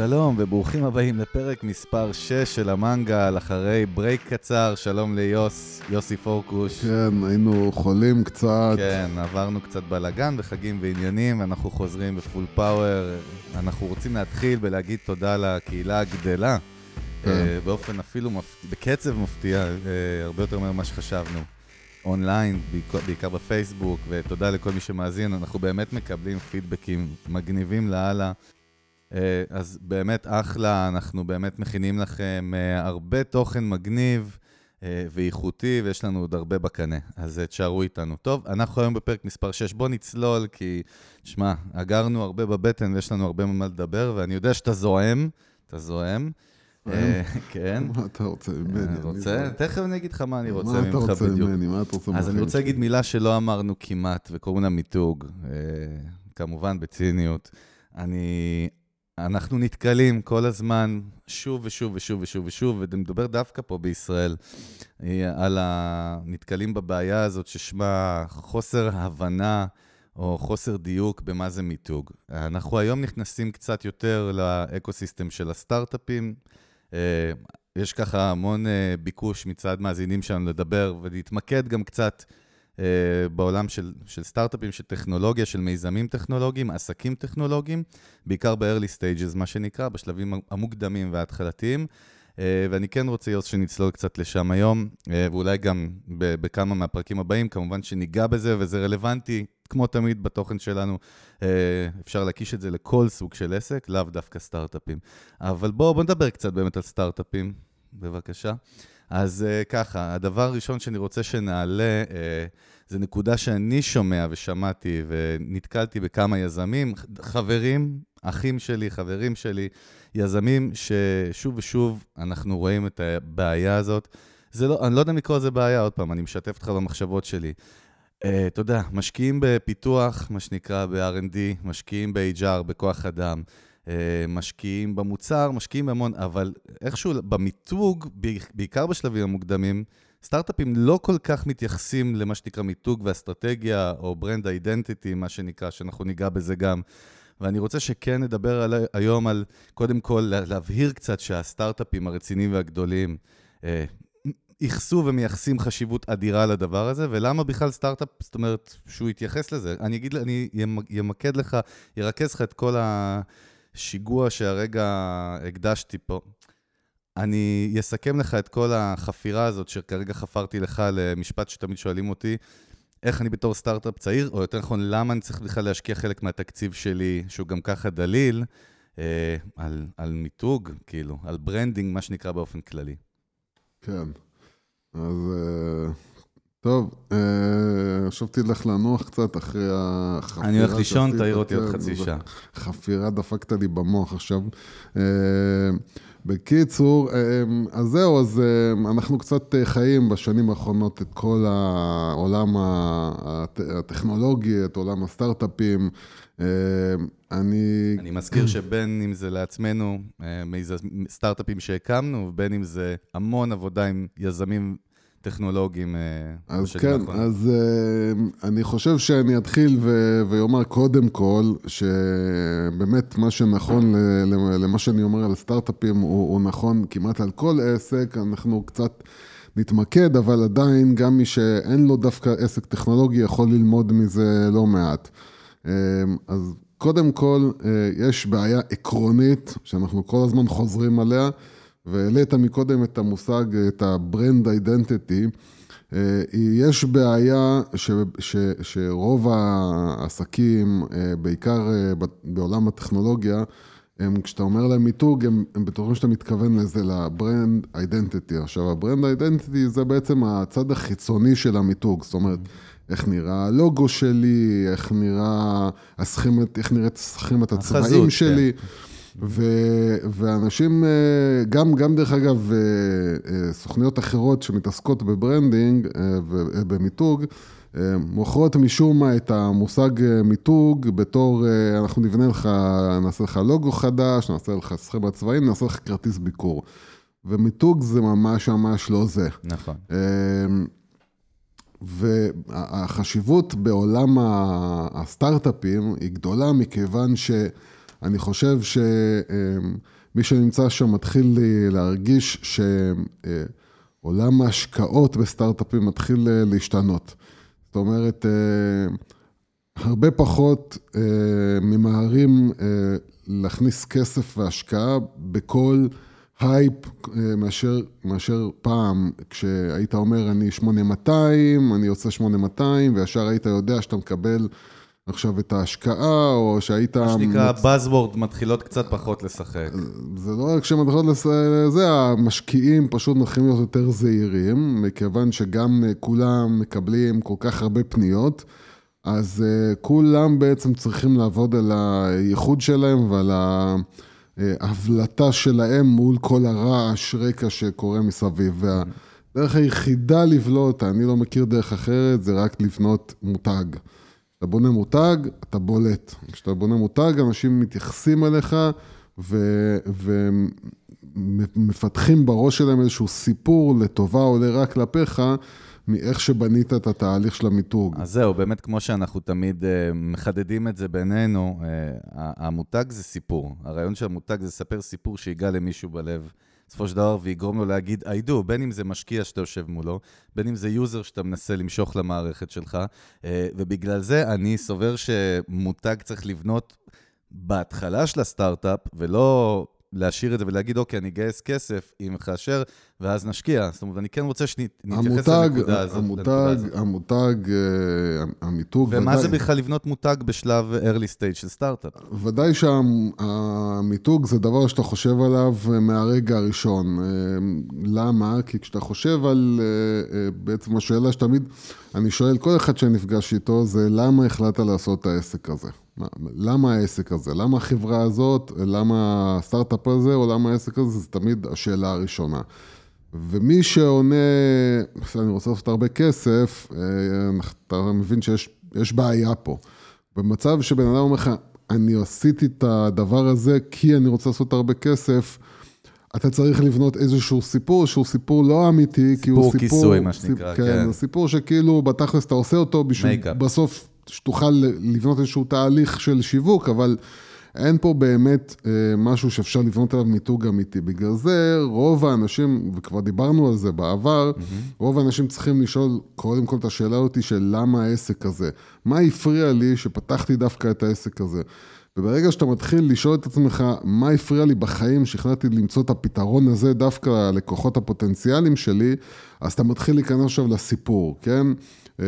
שלום וברוכים הבאים לפרק מספר 6 של המנגל, אחרי break קצר, שלום ליוסי, יוסי פורקוש. כן, היינו חולים קצת. כן, עברנו קצת בלאגן וחגים ועניינים, אנחנו חוזרים ב full power. אנחנו רוצים להתחיל בלהגיד תודה לקהילה הגדלה, כן. אה, באופן אפילו, מפ... בקצב מפתיע, אה, הרבה יותר ממה שחשבנו. אונליין, בעיקר בפייסבוק, ותודה לכל מי שמאזין, אנחנו באמת מקבלים פידבקים מגניבים לאללה. אה, אז באמת אחלה, אנחנו באמת מכינים לכם אה, הרבה תוכן מגניב אה, ואיכותי, ויש לנו עוד הרבה בקנה, אז תשארו איתנו. טוב, אנחנו היום בפרק מספר 6, בוא נצלול, כי, שמע, אגרנו הרבה בבטן ויש לנו הרבה מה לדבר, ואני יודע שאתה זועם, אתה זועם. כן. מה אתה רוצה ממני? אני רוצה? תכף אני אגיד לך מה אני רוצה מה אתה ממך רוצה בדיוק. ממני? מה אתה רוצה אז אני רוצה להגיד? מילה שלא אמרנו כמעט, וקוראים לה מיתוג, כמובן בציניות. אני... אנחנו נתקלים כל הזמן, שוב ושוב ושוב ושוב ושוב, ואני מדבר דווקא פה בישראל, אה, על ה... נתקלים בבעיה הזאת ששמה חוסר הבנה או חוסר דיוק במה זה מיתוג. אנחנו היום נכנסים קצת יותר לאקו-סיסטם של הסטארט-אפים. אה, יש ככה המון אה, ביקוש מצד מאזינים שלנו לדבר ולהתמקד גם קצת בעולם של, של סטארט-אפים, של טכנולוגיה, של מיזמים טכנולוגיים, עסקים טכנולוגיים, בעיקר ב-early stages, מה שנקרא, בשלבים המוקדמים וההתחלתיים. אה, ואני כן רוצה, יוס, שנצלול קצת לשם היום, אה, ואולי גם בכמה מהפרקים הבאים, כמובן שניגע בזה, וזה רלוונטי, כמו תמיד בתוכן שלנו. אה, אפשר להקיש את זה לכל סוג של עסק, לאו דווקא סטארט-אפים. אבל בואו בוא נדבר קצת באמת על סטארט-אפים, בבקשה. אז uh, ככה, הדבר הראשון שאני רוצה שנעלה, uh, זה נקודה שאני שומע ושמעתי ונתקלתי בכמה יזמים, חברים, אחים שלי, חברים שלי, יזמים ששוב ושוב אנחנו רואים את הבעיה הזאת. זה לא, אני לא יודע אם לקרוא לזה בעיה, עוד פעם, אני משתף אותך במחשבות שלי. Uh, אתה יודע, משקיעים בפיתוח, מה שנקרא ב-R&D, משקיעים ב-HR, בכוח אדם, משקיעים במוצר, משקיעים בהמון, אבל איכשהו במיתוג, בעיקר בשלבים המוקדמים, סטארט-אפים לא כל כך מתייחסים למה שנקרא מיתוג ואסטרטגיה, או ברנד אידנטיטי, מה שנקרא, שאנחנו ניגע בזה גם. ואני רוצה שכן נדבר על, היום על, קודם כל, לה- להבהיר קצת שהסטארט-אפים הרציניים והגדולים, אה, ייחסו ומייחסים חשיבות אדירה לדבר הזה, ולמה בכלל סטארט-אפ, זאת אומרת, שהוא יתייחס לזה. אני אגיד, אני ימ- ימקד לך, ירכז לך את כל השיגוע שהרגע הקדשתי פה. אני אסכם לך את כל החפירה הזאת, שכרגע חפרתי לך למשפט שתמיד שואלים אותי, איך אני בתור סטארט-אפ צעיר, או יותר נכון, למה אני צריך בכלל להשקיע חלק מהתקציב שלי, שהוא גם ככה דליל, אה, על, על מיתוג, כאילו, על branding, מה שנקרא באופן כללי. כן. אז אה, טוב, אה, עכשיו תלך לנוח קצת אחרי החפירה אני הולך לישון, תעיר אותי עוד כן, חצי שעה. חפירה דפקת לי במוח עכשיו. אה, בקיצור, אה, אז זהו, אז אה, אנחנו קצת חיים בשנים האחרונות את כל העולם הטכנולוגי, את עולם הסטארט-אפים. אני... אני מזכיר שבין אם זה לעצמנו, מיז- סטארט-אפים שהקמנו, ובין אם זה המון עבודה עם יזמים טכנולוגיים אה, אז כן, האחרונות. אז uh, אני חושב שאני אתחיל ו- ואומר קודם כל, שבאמת מה שנכון למה שאני אומר על סטארט-אפים הוא, הוא נכון כמעט על כל עסק, אנחנו קצת נתמקד, אבל עדיין גם מי שאין לו דווקא עסק טכנולוגי יכול ללמוד מזה לא מעט. אה, אז קודם כל, יש בעיה עקרונית שאנחנו כל הזמן חוזרים עליה, והעלית מקודם את המושג, את ה-brand identity. אה, יש בעיה ש, ש, שרוב העסקים, אה, בעיקר אה, בעולם הטכנולוגיה, הם, כשאתה אומר להם מיתוג, הם, הם בטוחים שאתה מתכוון לזה, ל brand identity. עכשיו, ה brand identity זה בעצם הצד החיצוני של המיתוג, זאת אומרת, איך נראה הלוגו שלי, איך נראה הסכמת, איך נראית סכמת הצבעים החזות, שלי. ו, ואנשים, אה, גם, גם דרך אגב, אה, אה, סוכניות אחרות שמתעסקות ב branding ובמיתוג, מוכרות משום מה את המושג מיתוג בתור, אנחנו נבנה לך, נעשה לך לוגו חדש, נעשה לך סכמת צבעים, נעשה לך כרטיס ביקור. ומיתוג זה ממש ממש לא זה. נכון. והחשיבות בעולם הסטארט-אפים היא גדולה מכיוון אני חושב שמי שנמצא שם מתחיל להרגיש שעולם ההשקעות בסטארט-אפים מתחיל להשתנות. זאת אומרת, הרבה פחות ממהרים להכניס כסף והשקעה בכל הייפ מאשר, מאשר פעם, כשהיית אומר, אני 8200, אני יוצא 8200, וישר היית יודע שאתה מקבל עכשיו את ההשקעה, או שהיית... מה שנקרא Buzzword מתחילות קצת פחות לשחק. זה לא רק שמתחילות לשחק, זה המשקיעים פשוט מתחילים להיות יותר זהירים, מכיוון שגם כולם מקבלים כל כך הרבה פניות. אז uh, כולם בעצם צריכים לעבוד על הייחוד שלהם ועל ההבלטה שלהם מול כל הרעש רקע שקורה מסביב. והדרך היחידה לבלוט, אני לא מכיר דרך אחרת, זה רק לבנות מותג. כשאתה בונה מותג, אתה בולט. כשאתה בונה מותג, אנשים מתייחסים אליך ומפתחים בראש שלהם איזשהו סיפור לטובה או לרע כלפיך. מאיך שבנית את התהליך של המיתוג. אז זהו, באמת כמו שאנחנו תמיד uh, מחדדים את זה בינינו, uh, המותג זה סיפור. הרעיון של המותג זה לספר סיפור שיגע למישהו בלב. בסופו של דבר, ויגרום לו להגיד, I do, בין אם זה משקיע שאתה יושב מולו, בין אם זה user שאתה מנסה למשוך למערכת שלך, אה, ובגלל זה אני סובר שמותג צריך לבנות בהתחלה של הסטארט-אפ, ולא להשאיר את זה ולהגיד, אוקיי, אני אגייס כסף אם כאשר, ואז נשקיע. זאת אומרת, אני כן רוצה שנתייחס לנקודה הזאת. המותג, המותג, אה, המיתוג, ומה ודאי. זה בכלל לבנות מותג בשלב early stage של סטארט-אפ? ודאי שהמיתוג זה דבר שאתה חושב עליו מהרגע הראשון. אה, למה? כי כשאתה חושב על, אה, בעצם השאלה שתמיד, אני שואל כל אחד שנפגש איתו, זה למה החלטת לעשות את העסק הזה? למה העסק הזה? למה החברה הזאת? למה הסטארט-אפ הזה? או למה העסק הזה? זה תמיד השאלה הראשונה. ומי שעונה, אני רוצה לעשות הרבה כסף, אה, אתה מבין שיש בעיה פה. במצב שבן אדם אומר לך, אני עשיתי את הדבר הזה כי אני רוצה לעשות הרבה כסף, אתה צריך לבנות איזשהו סיפור שהוא סיפור לא אמיתי, כי הוא סיפור... סיפור כיסוי, מה שנקרא, כן. כן, זה סיפור שכאילו בתכלס אתה עושה אותו בשביל בסוף שתוכל לבנות איזשהו תהליך של שיווק, אבל אין פה באמת אה, משהו שאפשר לבנות עליו מיתוג אמיתי. בגלל זה רוב האנשים, וכבר דיברנו על זה בעבר, mm-hmm. רוב האנשים צריכים לשאול קודם כל את השאלה אותי של למה העסק הזה. מה הפריע לי שפתחתי דווקא את העסק הזה? וברגע שאתה מתחיל לשאול את עצמך, מה הפריע לי בחיים, שהחלטתי למצוא את הפתרון הזה דווקא ללקוחות הפוטנציאליים שלי, אז אתה מתחיל להיכנס עכשיו לסיפור, כן? אה,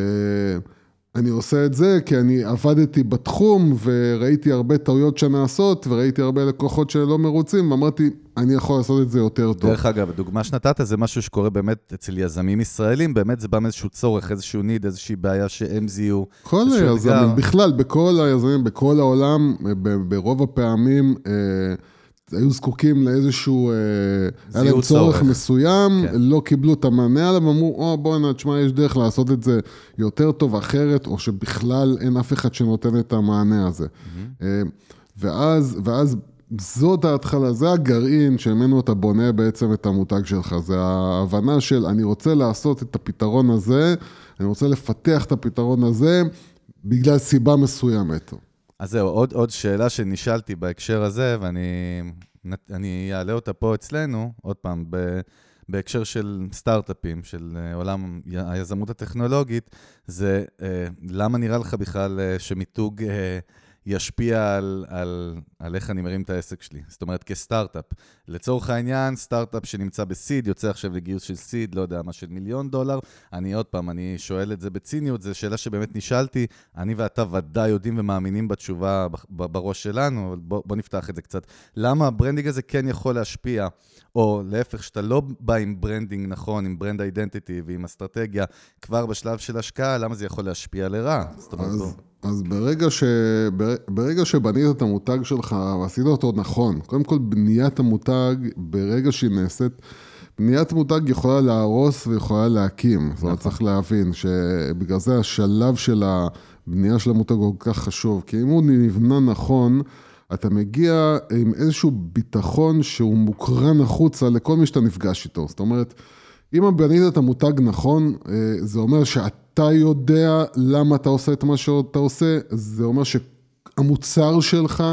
אני עושה את זה כי אני עבדתי בתחום וראיתי הרבה טעויות שנעשות וראיתי הרבה לקוחות שלא מרוצים ואמרתי, אני יכול לעשות את זה יותר טוב. דרך אגב, הדוגמה שנתת זה משהו שקורה באמת אצל יזמים ישראלים, באמת זה בא מאיזשהו צורך, איזשהו ניד, איזושהי בעיה שהם זיהו. כל היזמים, בכלל, בכל היזמים, בכל העולם, ברוב הפעמים... אה, היו זקוקים לאיזשהו, אה, היה להם צורך, צורך מסוים, כן. לא קיבלו את המענה עליו, אמרו, או בואנה, תשמע, יש דרך לעשות את זה יותר טוב, אחרת, או שבכלל אין אף אחד שנותן את המענה הזה. Mm-hmm. ואז, ואז זאת ההתחלה, זה הגרעין שממנו אתה בונה בעצם את המותג שלך, זה ההבנה של אני רוצה לעשות את הפתרון הזה, אני רוצה לפתח את הפתרון הזה בגלל סיבה מסוימת. אז זהו, עוד, עוד שאלה שנשאלתי בהקשר הזה, ואני אעלה אותה פה אצלנו, עוד פעם, ב, בהקשר של סטארט-אפים, של אה, עולם היזמות הטכנולוגית, זה אה, למה נראה לך בכלל אה, שמיתוג... ישפיע על, על, על איך אני מרים את העסק שלי. זאת אומרת, כסטארט-אפ. לצורך העניין, סטארט-אפ שנמצא בסיד, יוצא עכשיו לגיוס של סיד, לא יודע מה, של מיליון דולר. אני עוד פעם, אני שואל את זה בציניות, זו שאלה שבאמת נשאלתי. אני ואתה ודאי יודעים ומאמינים בתשובה בראש שלנו, אבל בוא, בוא נפתח את זה קצת. למה ה branding הזה כן יכול להשפיע, או להפך, שאתה לא בא עם branding נכון, עם brand identity ועם אסטרטגיה, כבר בשלב של השקעה, למה זה יכול להשפיע לרע? זאת אומרת, אז... אז ברגע, ש... ברגע שבנית את המותג שלך ועשית אותו נכון, קודם כל בניית המותג, ברגע שהיא נעשית, בניית מותג יכולה להרוס ויכולה להקים. זאת אומרת, נכון. צריך להבין שבגלל זה השלב של הבנייה של המותג הוא כל כך חשוב, כי אם הוא נבנה נכון, אתה מגיע עם איזשהו ביטחון שהוא מוקרן החוצה לכל מי שאתה נפגש איתו. זאת אומרת, אם בנית את המותג נכון, אה, זה אומר שאתה יודע למה אתה עושה את מה שאתה עושה, זה אומר המוצר שלך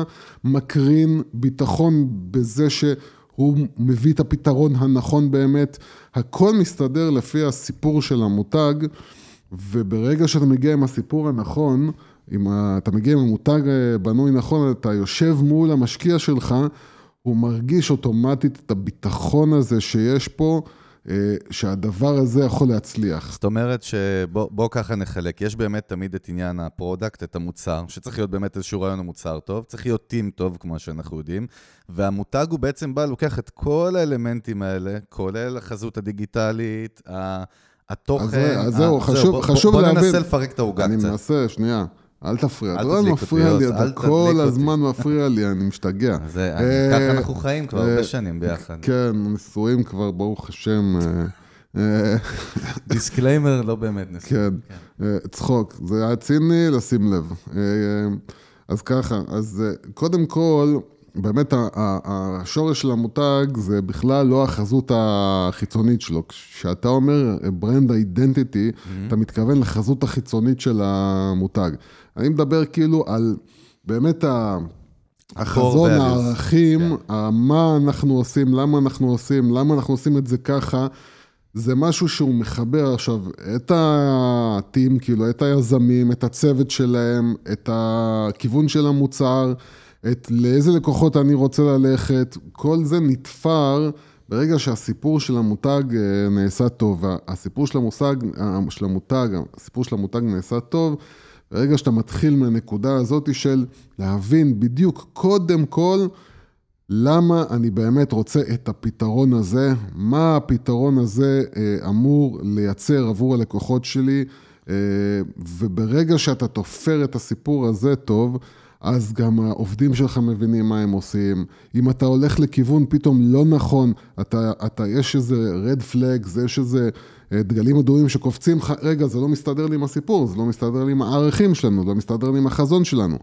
מקרין ביטחון בזה שהוא מביא את הפתרון הנכון באמת. הכל מסתדר לפי הסיפור של המותג, וברגע שאתה מגיע עם הסיפור הנכון, אם אתה מגיע עם המותג אה, בנוי נכון, אתה יושב מול המשקיע שלך, הוא מרגיש אוטומטית את הביטחון הזה שיש פה. אה, שהדבר הזה יכול להצליח. זאת אומרת שבוא ככה נחלק, יש באמת תמיד את עניין ה product, את המוצר, שצריך להיות באמת איזשהו רעיון למוצר טוב, צריך להיות team טוב, כמו שאנחנו יודעים, והמותג הוא בעצם בא, לוקח את כל האלמנטים האלה, כולל החזות הדיגיטלית, התוכן. אז זהו, חשוב, חשוב בוא, להבין. בוא ננסה לפרק את העוגה קצת. אני מנסה, שנייה. אל תפריע, אתה לא מפריע לי, אתה כל הזמן מפריע לי, אני משתגע. ככה אנחנו חיים כבר הרבה שנים ביחד. כן, נשואים כבר, ברוך השם. disclaimer, לא באמת נשואים. כן, צחוק, זה היה ציני, לשים לב. אז ככה, אז קודם כל, באמת השורש של המותג זה בכלל לא החזות החיצונית שלו. כשאתה אומר ברנד אידנטיטי, אתה מתכוון לחזות החיצונית של המותג. אני מדבר כאילו על באמת החזון, הערכים, yeah. מה אנחנו עושים, למה אנחנו עושים, למה אנחנו עושים את זה ככה. זה משהו שהוא מחבר עכשיו את הטים, כאילו, את היזמים, את הצוות שלהם, את הכיוון של המוצר, את לאיזה לקוחות אני רוצה ללכת, כל זה נתפר ברגע שהסיפור של המותג אה, נעשה טוב, הסיפור של המושג, אה, של המותג, הסיפור של המותג נעשה טוב, ברגע שאתה מתחיל מהנקודה הזאת של להבין בדיוק קודם כל למה אני באמת רוצה את הפתרון הזה, מה הפתרון הזה אה, אמור לייצר עבור הלקוחות שלי, וברגע שאתה תופר את הסיפור הזה טוב, אז גם העובדים שלך מבינים מה הם עושים. אם אתה הולך לכיוון פתאום לא נכון, אתה, אתה יש איזה red flag, יש איזה אה, דגלים אדומים שקופצים לך, רגע, זה לא מסתדר לי עם הסיפור, זה לא מסתדר לי עם הערכים שלנו, זה לא מסתדר לי עם החזון שלנו.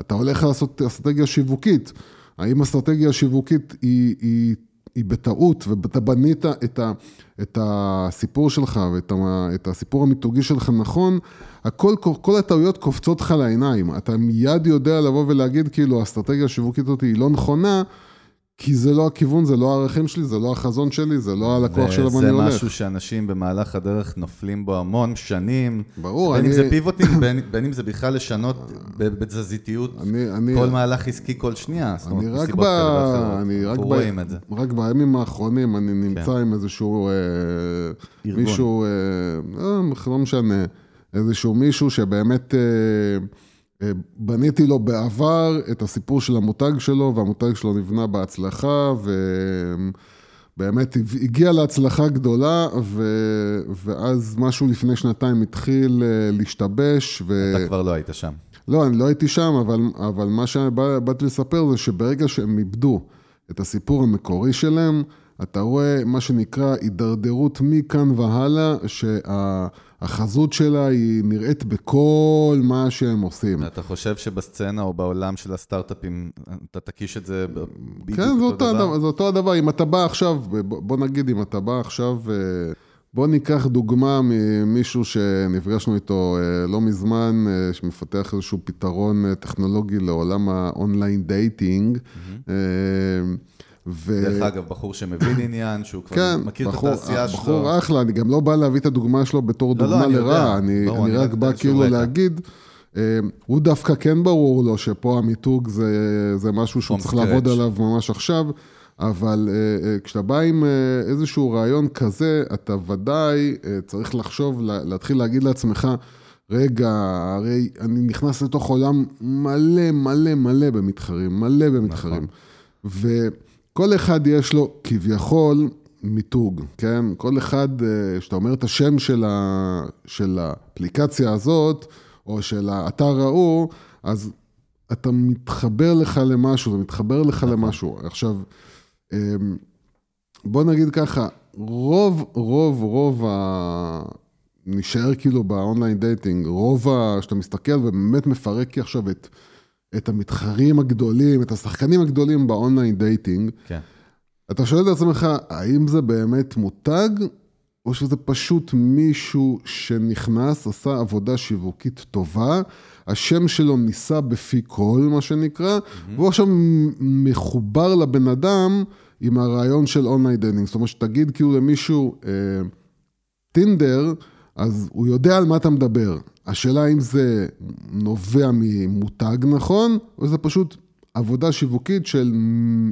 אתה הולך לעשות אסטרטגיה שיווקית. האם אסטרטגיה שיווקית היא, היא היא בטעות, ואתה בנית את, ה, את הסיפור שלך ואת ה, הסיפור המיתוגי שלך נכון, הכל, כל הטעויות קופצות לך לעיניים. אתה מיד יודע לבוא ולהגיד, כאילו, האסטרטגיה השיווקית הזאת היא לא נכונה, כי זה לא הכיוון, זה לא הערכים שלי, זה לא החזון שלי, זה לא הלקוח שלו ואני הולך. וזה משהו שאנשים במהלך הדרך נופלים בו המון שנים. ברור, בין אני... אם זה פיבוטים, בין, בין אם זה בכלל לשנות בתזזיתיות אני, אני... כל מהלך עסקי כל שנייה. אני רק ב... אני רק ב... את זה. רק בימים האחרונים אני נמצא כן. עם איזשהו... אה, ארגון. מישהו, אה, אה, לא משנה, איזשהו מישהו שבאמת... אה, בניתי לו בעבר את הסיפור של המותג שלו, והמותג שלו נבנה בהצלחה, ובאמת הגיע להצלחה גדולה, ו... ואז משהו לפני שנתיים התחיל אה, להשתבש. ו... אתה כבר לא היית שם. לא, אני לא הייתי שם, אבל, אבל מה שבאתי לספר זה שברגע שהם איבדו את הסיפור המקורי שלהם, אתה רואה מה שנקרא הידרדרות מכאן והלאה, שהחזות שלה היא נראית בכל מה שהם עושים. אתה חושב שבסצנה או בעולם של הסטארט-אפים, אתה תקיש את זה בדיוק כן, אותו דבר? כן, זה אותו הדבר. אם אתה בא עכשיו, בוא נגיד, אם אתה בא עכשיו... אה, בוא ניקח דוגמה ממישהו שנפגשנו איתו אה, לא מזמן, אה, שמפתח איזשהו פתרון טכנולוגי לעולם ה online dating. Mm-hmm. ו... דרך אגב, בחור שמבין עניין, שהוא כבר כן, מכיר בחור, את התעשייה שלו. בחור אחלה, אני גם לא בא להביא את הדוגמה שלו בתור לא, לא דוגמה לא, לרעה, אני, אני, אני רק בא כאילו להגיד, אה, הוא דווקא כן ברור לו שפה המיתוג זה, זה משהו שהוא צריך לעבוד עליו ממש עכשיו, אבל אה, אה, כשאתה בא עם איזשהו רעיון כזה, אתה ודאי צריך לחשוב, להתחיל להגיד לעצמך, רגע, הרי אני נכנס לתוך עולם מלא מלא מלא במתחרים, מלא במתחרים. נכון. כל אחד יש לו כביכול מיתוג, כן? כל אחד, אה, כשאתה אומר את השם של, ה, של האפליקציה הזאת, או של האתר ההוא, אז אתה מתחבר לך למשהו, זה מתחבר לך נכון. למשהו. עכשיו, אמ, בוא נגיד ככה, רוב, רוב, רוב ה... נשאר כאילו ב online dating, רוב ה... שאתה מסתכל ובאמת מפרק עכשיו את... את המתחרים הגדולים, את השחקנים הגדולים ב online dating, כן. אתה שואל את עצמך, האם זה באמת מותג, או שזה פשוט מישהו שנכנס, עשה עבודה שיווקית טובה, השם שלו נישא בפי כל, מה שנקרא, mm-hmm. והוא עכשיו מחובר לבן אדם עם הרעיון של online dating. זאת אומרת, שתגיד כאילו למישהו, אה, טינדר, אז הוא יודע על מה אתה מדבר. השאלה אם זה נובע ממותג נכון, או זה פשוט עבודה שיווקית של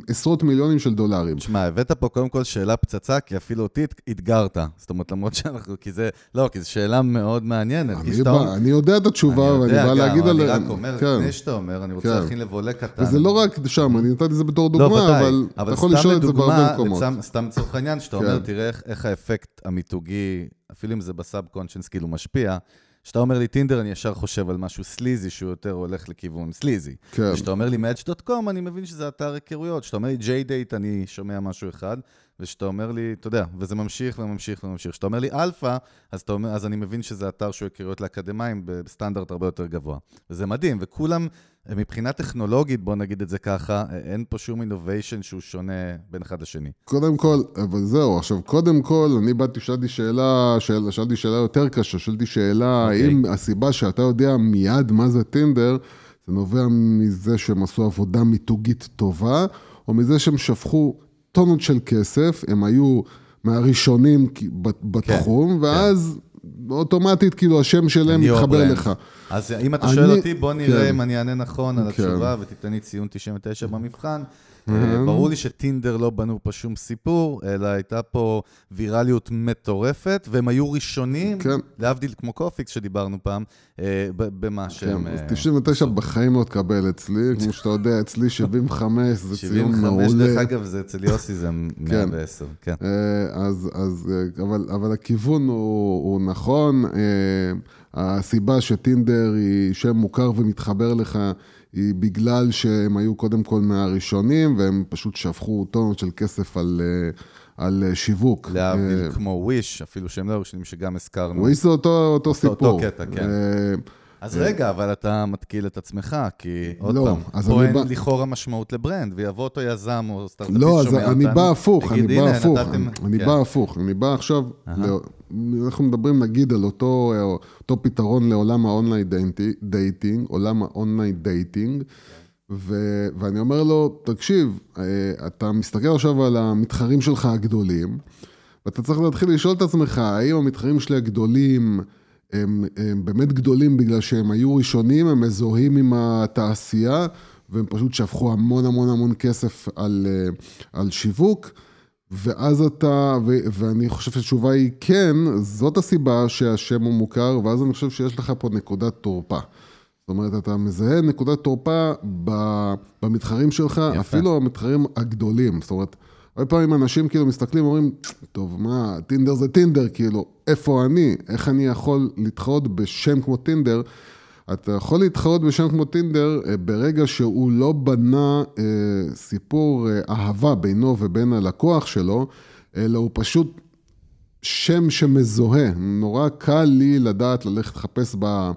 עשרות מיליונים של דולרים. תשמע, הבאת פה קודם כל שאלה פצצה, כי אפילו אותי אתגרת. זאת אומרת, למרות שאנחנו, כי זה, לא, כי זו שאלה מאוד מעניינת. אני, בא, אומר, אני יודע את התשובה, ואני בא להגיד עליה. אני רק אומר, כן. לפני שאתה אומר, אני רוצה כן. להכין לבולה קטן. וזה לא רק שם, אני נתתי את זה בתור לא, דוגמה, לא, אבל, אבל אתה יכול לשאול את זה בהרבה מקומות. סתם לצורך העניין, שאתה כן. אומר, תראה איך, איך האפקט המיתוגי, אפילו אם זה בסאב קונשנס, כאילו משפיע. כשאתה אומר לי טינדר, אני ישר חושב על משהו sleazy, שהוא יותר הולך לכיוון sleazy. כן. כשאתה אומר לי Match.com, אני מבין שזה אתר היכרויות. כשאתה אומר לי J-Date, אני שומע משהו אחד. וכשאתה אומר לי, אתה יודע, וזה ממשיך וממשיך וממשיך. כשאתה אומר לי אלפא, אז, אז אני מבין שזה אתר שהוא היכרויות לאקדמאים בסטנדרט הרבה יותר גבוה. וזה מדהים, וכולם, מבחינה טכנולוגית, בוא נגיד את זה ככה, אין פה שום innovation שהוא שונה בין אחד לשני. קודם כל, אבל זהו, עכשיו, קודם כל, אני באתי, שאלתי שאלה, שאל, שאלתי שאלה יותר קשה, שאלתי שאלה, okay. אוקיי. האם הסיבה שאתה יודע מיד מה זה טינדר, זה נובע מזה שהם עשו עבודה מיתוגית טובה, או מזה שהם שפכו טונות של כסף, הם היו מהראשונים בתחום, כן, ואז כן. אוטומטית, כאילו, השם שלהם מתחבר לך. אז אם אתה שואל אותי, בוא נראה כן. אם אני אענה נכון על כן. התשובה, ותיתן לי ציון 99 במבחן. אה, ברור לי שטינדר לא בנו פה שום סיפור, אלא הייתה פה ויראליות מטורפת, והם היו ראשונים, כן. להבדיל כמו קופיקס שדיברנו פעם, אה, במה שהם... כן, 99 אה, בחיים לא תקבל אצלי, כמו שאתה יודע, אצלי 75 זה ציון מעולה. 75, דרך אגב, זה אצל יוסי זה 110, כן. אבל הכיוון הוא נכון. הסיבה שטינדר היא שם מוכר ומתחבר לך, היא בגלל שהם היו קודם כל מהראשונים, והם פשוט שפכו טונות של כסף על, אה, על אה, שיווק. להבדיל uh, כמו וויש, אפילו שהם לא ראשונים שגם הזכרנו. וויש זה אותו, אותו סיפור. אותו קטע, כן. אז רגע, אבל אתה מתקיל את עצמך, כי עוד לא, פעם, פה אין בא... לכאורה משמעות ל brand, ויבוא אותו יזם או סטארט-אפיסט לא, אז אני בא הפוך, אני בא הפוך, אני כן. בא הפוך, אני בא עכשיו, אנחנו מדברים נגיד על אותו, אותו פתרון לעולם ה online dating, עולם ה online dating, ו, ואני אומר לו, תקשיב, אה, אתה מסתכל עכשיו על המתחרים שלך הגדולים, ואתה צריך להתחיל לשאול את עצמך, האם המתחרים שלי הגדולים, הם, הם באמת גדולים בגלל שהם היו ראשונים, הם מזוהים עם התעשייה, והם פשוט שפכו המון המון המון כסף על, אה, על שיווק. ואז אתה, ו, ואני חושב שהתשובה היא כן, זאת הסיבה שהשם הוא מוכר, ואז אני חושב שיש לך פה נקודת תורפה. זאת אומרת, אתה מזהה נקודת תורפה במתחרים שלך, יפה. אפילו המתחרים הגדולים. זאת אומרת, הרבה פעמים אנשים כאילו מסתכלים ואומרים, טוב, מה, טינדר זה טינדר, כאילו, איפה אני? איך אני יכול להתחרות בשם כמו טינדר? אתה יכול להתחרות בשם כמו טינדר אה, ברגע שהוא לא בנה אה, סיפור אה, אהבה בינו ובין הלקוח שלו, אלא הוא פשוט שם שמזוהה. נורא קל לי לדעת ללכת לחפש ב,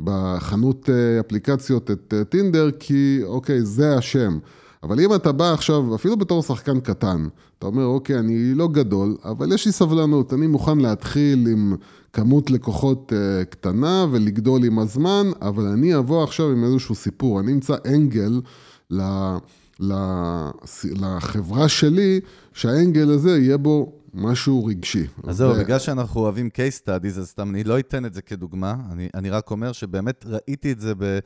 בחנות אפליקציות את טינדר, כי אוקיי, זה השם. אבל אם אתה בא עכשיו, אפילו בתור שחקן קטן, אתה אומר, אוקיי, אני לא גדול, אבל יש לי סבלנות, אני מוכן להתחיל עם כמות לקוחות uh, קטנה ולגדול עם הזמן, אבל אני אבוא עכשיו עם איזשהו סיפור, אני אמצא אנגל ל, לחברה שלי, שהאנגל הזה יהיה בו משהו רגשי. אז זהו, בגלל שאנחנו אוהבים case studies, אז סתם אני לא אתן את זה כדוגמה, אני, אני רק אומר שבאמת ראיתי את זה ב...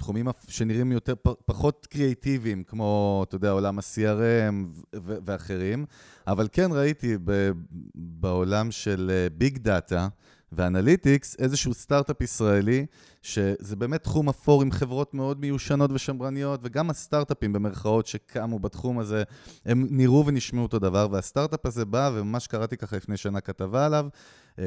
תחומים שנראים יותר, פחות קריאיטיביים, כמו, אתה יודע, עולם ה-CRM ואחרים, אבל כן ראיתי בעולם של big data ו analytics איזשהו סטארט-אפ ישראלי, שזה באמת תחום אפור עם חברות מאוד מיושנות ושמרניות, וגם הסטארט-אפים במרכאות שקמו בתחום הזה, הם נראו ונשמעו אותו דבר, והסטארט-אפ הזה בא, וממש קראתי ככה לפני שנה כתבה עליו, uh,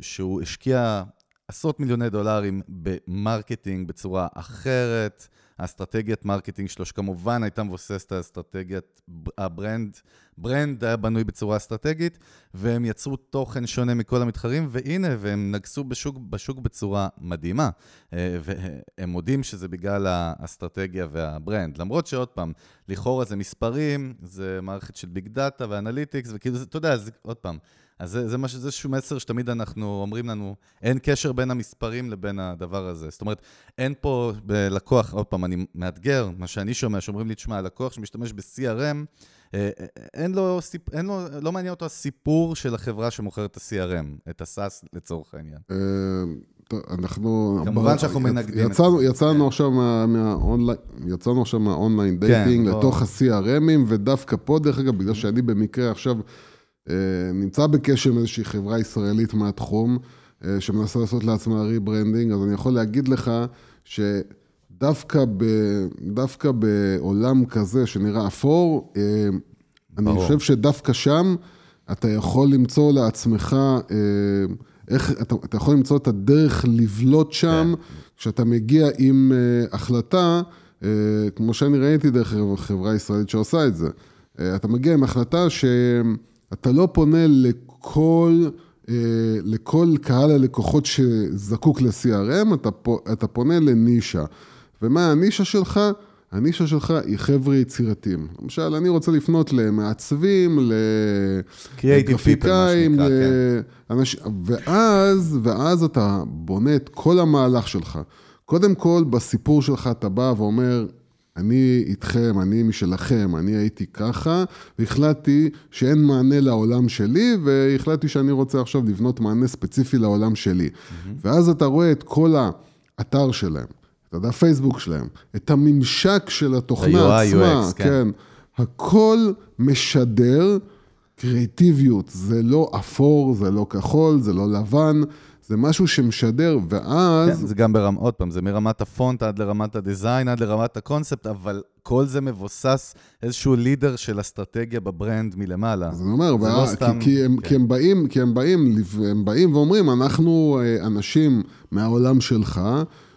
שהוא השקיע עשרות מיליוני דולרים ב marketing בצורה אחרת, האסטרטגיית marketing שלו, שכמובן הייתה מבוססת על אסטרטגיית ה brand, brand היה בנוי בצורה אסטרטגית, והם יצרו תוכן שונה מכל המתחרים, והנה, והם נגסו בשוק, בשוק בצורה מדהימה. אה, והם מודים שזה בגלל האסטרטגיה וה brand. למרות שעוד פעם, לכאורה זה מספרים, זה מערכת של big data ו analytics, וכאילו, אתה יודע, זה עוד פעם. אז זה, זה, מש, זה איזשהו מסר שתמיד אנחנו אומרים לנו, אין קשר בין המספרים לבין הדבר הזה. זאת אומרת, אין פה בלקוח, עוד פעם, אני מאתגר, מה שאני שומע, שאומרים לי, תשמע, לקוח שמשתמש ב-CRM, אה, אה, אין לו, אין לו, לא מעניין אותו הסיפור של החברה שמוכרת את ה-CRM, את ה-SaaS לצורך העניין. אה, אנחנו... כמובן שאנחנו מנגדים. יצאנו, יצאנו עכשיו מהאונליין, יצאנו עכשיו מה online dating כן, לתוך ה-CRM ים, ודווקא פה, דרך אגב, בגלל שאני במקרה עכשיו... אה, נמצא בקשר עם איזושהי חברה ישראלית מהתחום, אה, שמנסה לעשות לעצמה rebranding, אז אני יכול להגיד לך שדווקא ב, דווקא בעולם כזה שנראה אפור, אה, אני חושב שדווקא שם אתה יכול למצוא לעצמך, איך, אתה, אתה יכול למצוא את הדרך לבלוט שם, כן. כשאתה מגיע עם החלטה, כמו שאני ראיתי דרך חברה ישראלית שעושה את זה. אתה מגיע עם החלטה ש... אתה לא פונה לכל, אה, לכל קהל הלקוחות שזקוק ל-CRM, אתה, אתה פונה לנישה. ומה הנישה שלך? הנישה שלך היא חבר'ה יצירתיים. למשל, אני רוצה לפנות למעצבים, לגרפיקאים, לאנש... כן. ואז, ואז אתה בונה את כל המהלך שלך. קודם כל, בסיפור שלך אתה בא ואומר, אני איתכם, אני משלכם, אני הייתי ככה, והחלטתי שאין מענה לעולם שלי, והחלטתי שאני רוצה עכשיו לבנות מענה ספציפי לעולם שלי. Mm-hmm. ואז אתה רואה את כל האתר שלהם, את הדף פייסבוק שלהם, את הממשק של התוכנה עצמה, UX, כן. כן. הכל משדר קריאטיביות, זה לא אפור, זה לא כחול, זה לא לבן. זה משהו שמשדר, ואז... כן, זה גם ברמת, עוד פעם, זה מרמת הפונט עד לרמת הדיזיין, עד לרמת הקונספט, אבל כל זה מבוסס איזשהו לידר של אסטרטגיה בברנד מלמעלה. אז אני אומר, וה... לא סתם... כי, כי, הם, כן. כי הם באים, כי הם באים, הם באים ואומרים, אנחנו אה, אנשים מהעולם שלך,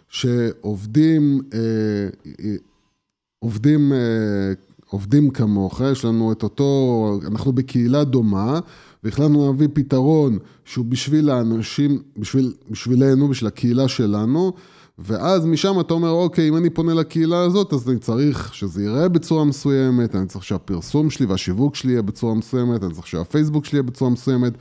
שעובדים, אה, אה, עובדים עובדים כמוך, יש לנו את אותו, אנחנו בקהילה דומה, והחלטנו להביא פתרון שהוא בשביל האנשים, בשביל, בשבילנו, בשביל הקהילה שלנו, ואז משם אתה אומר, אוקיי, אם אני פונה לקהילה הזאת, אז אני צריך שזה ייראה בצורה מסוימת, אני צריך שהפרסום שלי והשיווק שלי יהיה בצורה מסוימת, אני צריך שהפייסבוק שלי יהיה בצורה מסוימת.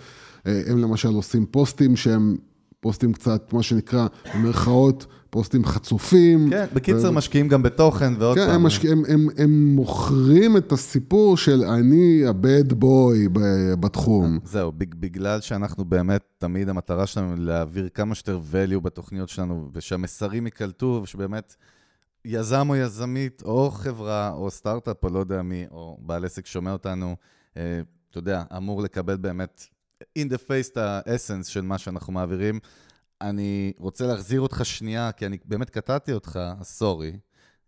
אה, הם למשל עושים פוסטים שהם פוסטים קצת, מה שנקרא, במרכאות, פוסטים חצופים. כן, בקיצר, ו... משקיעים גם בתוכן, ועוד כן, פעם. כן, הם, משקיע, הם, הם, הם מוכרים את הסיפור של אני הבד בוי בתחום. זהו, בגלל שאנחנו באמת, תמיד המטרה שלנו להעביר כמה שיותר value בתוכניות שלנו, ושהמסרים ייקלטו, ושבאמת יזם או יזמית, או חברה, או סטארט-אפ, או לא יודע מי, או בעל עסק שומע אותנו, אה, אתה יודע, אמור לקבל באמת in the face את האסנס של מה שאנחנו מעבירים. אני רוצה להחזיר אותך שנייה, כי אני באמת קטעתי אותך, סורי,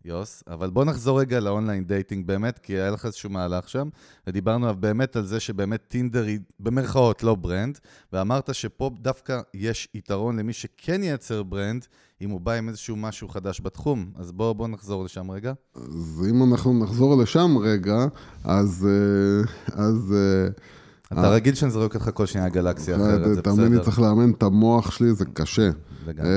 יוס, אבל בוא נחזור רגע ל online dating באמת, כי היה לך איזשהו מהלך שם, ודיברנו באמת על זה שבאמת טינדר היא במרכאות לא brand, ואמרת שפה דווקא יש יתרון למי שכן ייצר brand, אם הוא בא עם איזשהו משהו חדש בתחום. אז בוא, בוא נחזור לשם רגע. אז אם אנחנו נחזור לשם רגע, אז... אה, אז אה, אתה. רגיל שאני זורק אותך כל שנייה גלקסיה אחרת, זה בסדר. תאמין לי, צריך לאמן את המוח שלי, זה קשה. לגמרי.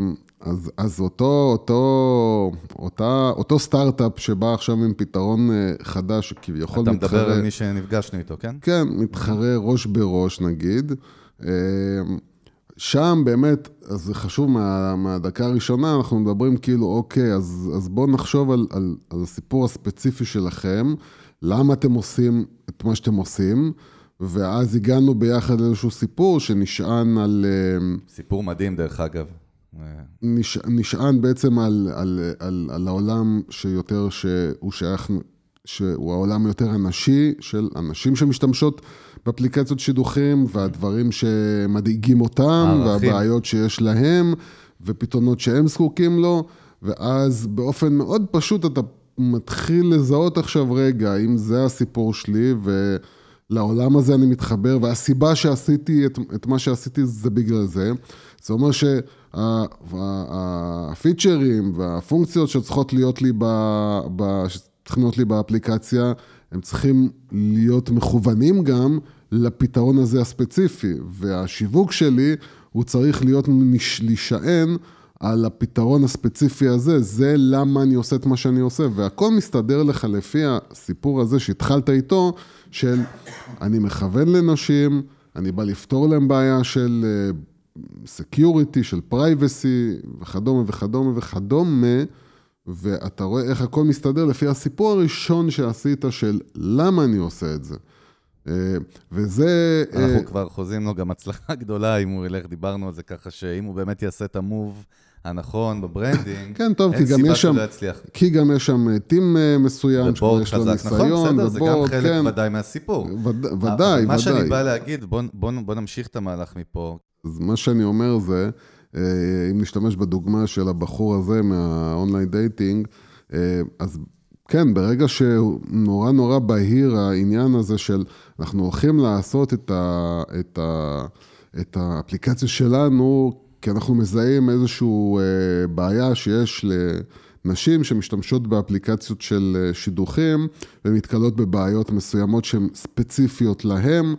אמ, אז, אז אותו, אותו, אותה, אותו סטארט-אפ שבא עכשיו עם פתרון אה, חדש, שכביכול מתחרה... אתה מדבר על מי שנפגשנו איתו, כן? כן, מתחרה ראש בראש נגיד. אמ, שם באמת, אז זה חשוב מה, מהדקה הראשונה, אנחנו מדברים כאילו, אוקיי, אז, אז בואו נחשוב על, על, על הסיפור הספציפי שלכם. למה אתם עושים את מה שאתם עושים, ואז הגענו ביחד לאיזשהו סיפור שנשען על... אה, סיפור מדהים, דרך אגב. נש, נשען בעצם על, על, על, על העולם שיותר, שהוא שייך, שהוא העולם יותר אנשי, של אנשים שמשתמשות באפליקציות שידוכים, והדברים שמדאיגים אותם, והבעיות שיש להם, ופתרונות שהם זקוקים לו, ואז באופן מאוד פשוט אתה מתחיל לזהות עכשיו רגע, אם זה הסיפור שלי, לעולם הזה אני מתחבר, והסיבה שעשיתי את, את מה שעשיתי זה בגלל זה. זה אומר שהפיצ'רים והפונקציות שצריכות להיות לי, ב, ב, להיות לי באפליקציה, הם צריכים להיות מכוונים גם לפתרון הזה הספציפי, והשיווק שלי הוא צריך להיות להישען על הפתרון הספציפי הזה, זה למה אני עושה את מה שאני עושה, והכל מסתדר לך לפי הסיפור הזה שהתחלת איתו, של אני מכוון לנשים, אני בא לפתור להם בעיה של security, uh, של privacy, וכדומה וכדומה וכדומה, ואתה רואה איך הכל מסתדר לפי הסיפור הראשון שעשית של למה אני עושה את זה. Uh, וזה... אנחנו uh, כבר חוזים לו גם הצלחה גדולה אם הוא ילך, דיברנו על זה ככה, שאם הוא באמת יעשה את ה move הנכון ב branding, כן, טוב, כי גם יש שם, כי גם יש שם team מסוים, שיש לו ניסיון, נכון, בסדר, זה גם חלק כן. ודאי מהסיפור. ודאי, ודאי. מה שאני בא להגיד, בוא, בוא, בוא נמשיך את המהלך מפה. אז מה שאני אומר זה, אם נשתמש בדוגמה של הבחור הזה מה online dating, אז כן, ברגע שנורא נורא בהיר העניין הזה של אנחנו הולכים לעשות את, ה, את, ה, את האפליקציה שלנו, כי אנחנו מזהים איזושהי אה, בעיה שיש לנשים שמשתמשות באפליקציות של אה, שידוכים ומתקלות בבעיות מסוימות שהן ספציפיות להן.